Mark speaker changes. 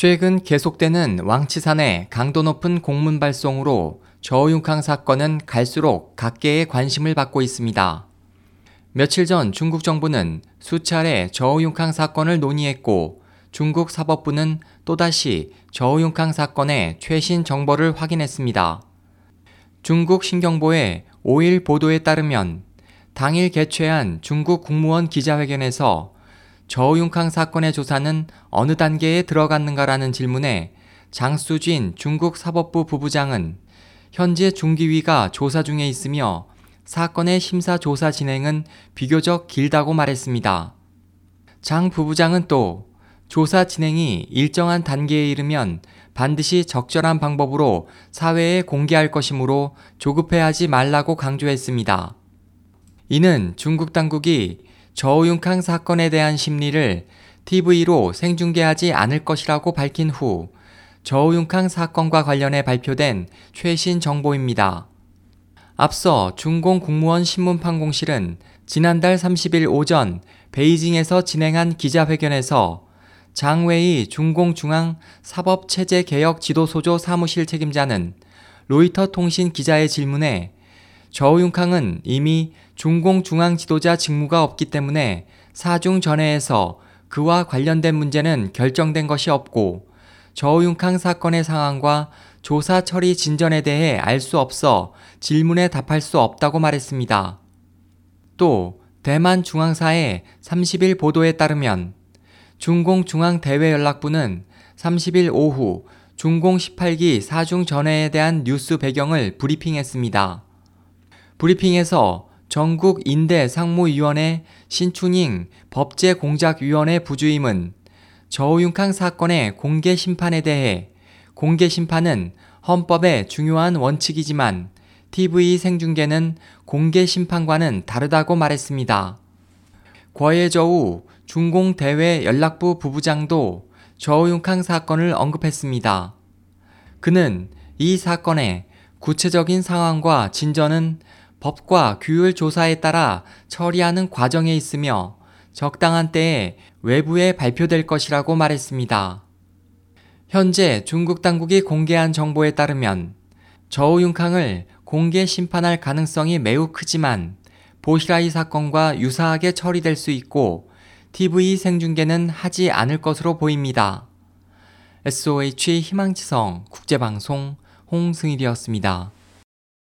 Speaker 1: 최근 계속되는 왕치산의 강도 높은 공문 발송으로 저우융캉 사건은 갈수록 각계의 관심을 받고 있습니다. 며칠 전 중국 정부는 수차례 저우융캉 사건을 논의했고 중국 사법부는 또다시 저우융캉 사건의 최신 정보를 확인했습니다. 중국 신경보의 5일 보도에 따르면 당일 개최한 중국 국무원 기자회견에서 저우융캉 사건의 조사는 어느 단계에 들어갔는가라는 질문에 장수진 중국 사법부 부부장은 현재 중기위가 조사 중에 있으며 사건의 심사 조사 진행은 비교적 길다고 말했습니다. 장 부부장은 또 조사 진행이 일정한 단계에 이르면 반드시 적절한 방법으로 사회에 공개할 것이므로 조급해하지 말라고 강조했습니다. 이는 중국 당국이 저우융캉 사건에 대한 심리를 TV로 생중계하지 않을 것이라고 밝힌 후 저우융캉 사건과 관련해 발표된 최신 정보입니다. 앞서 중공 국무원 신문판공실은 지난달 30일 오전 베이징에서 진행한 기자회견에서 장웨이 중공중앙 사법체제개혁 지도소조 사무실 책임자는 로이터 통신 기자의 질문에 저우융캉은 이미 중공 중앙 지도자 직무가 없기 때문에 사중 전회에서 그와 관련된 문제는 결정된 것이 없고 저우융캉 사건의 상황과 조사 처리 진전에 대해 알 수 없어 질문에 답할 수 없다고 말했습니다. 또 대만 중앙사의 30일 보도에 따르면 중공 중앙 대외 연락부는 30일 오후 중공 18기 사중 전회에 대한 뉴스 배경을 브리핑했습니다. 브리핑에서 전국 인대 상무위원회 신춘잉 법제공작위원회 부주임은 저우융캉 사건의 공개 심판에 대해 공개 심판은 헌법의 중요한 원칙이지만 TV 생중계는 공개 심판과는 다르다고 말했습니다. 과예저우 중공대외 연락부 부부장도 저우융캉 사건을 언급했습니다. 그는 이 사건의 구체적인 상황과 진전은 법과 규율 조사에 따라 처리하는 과정에 있으며 적당한 때에 외부에 발표될 것이라고 말했습니다. 현재 중국 당국이 공개한 정보에 따르면 저우융캉을 공개 심판할 가능성이 매우 크지만 보시라이 사건과 유사하게 처리될 수 있고 TV 생중계는 하지 않을 것으로 보입니다. SOH 희망지성 국제방송 홍승일이었습니다.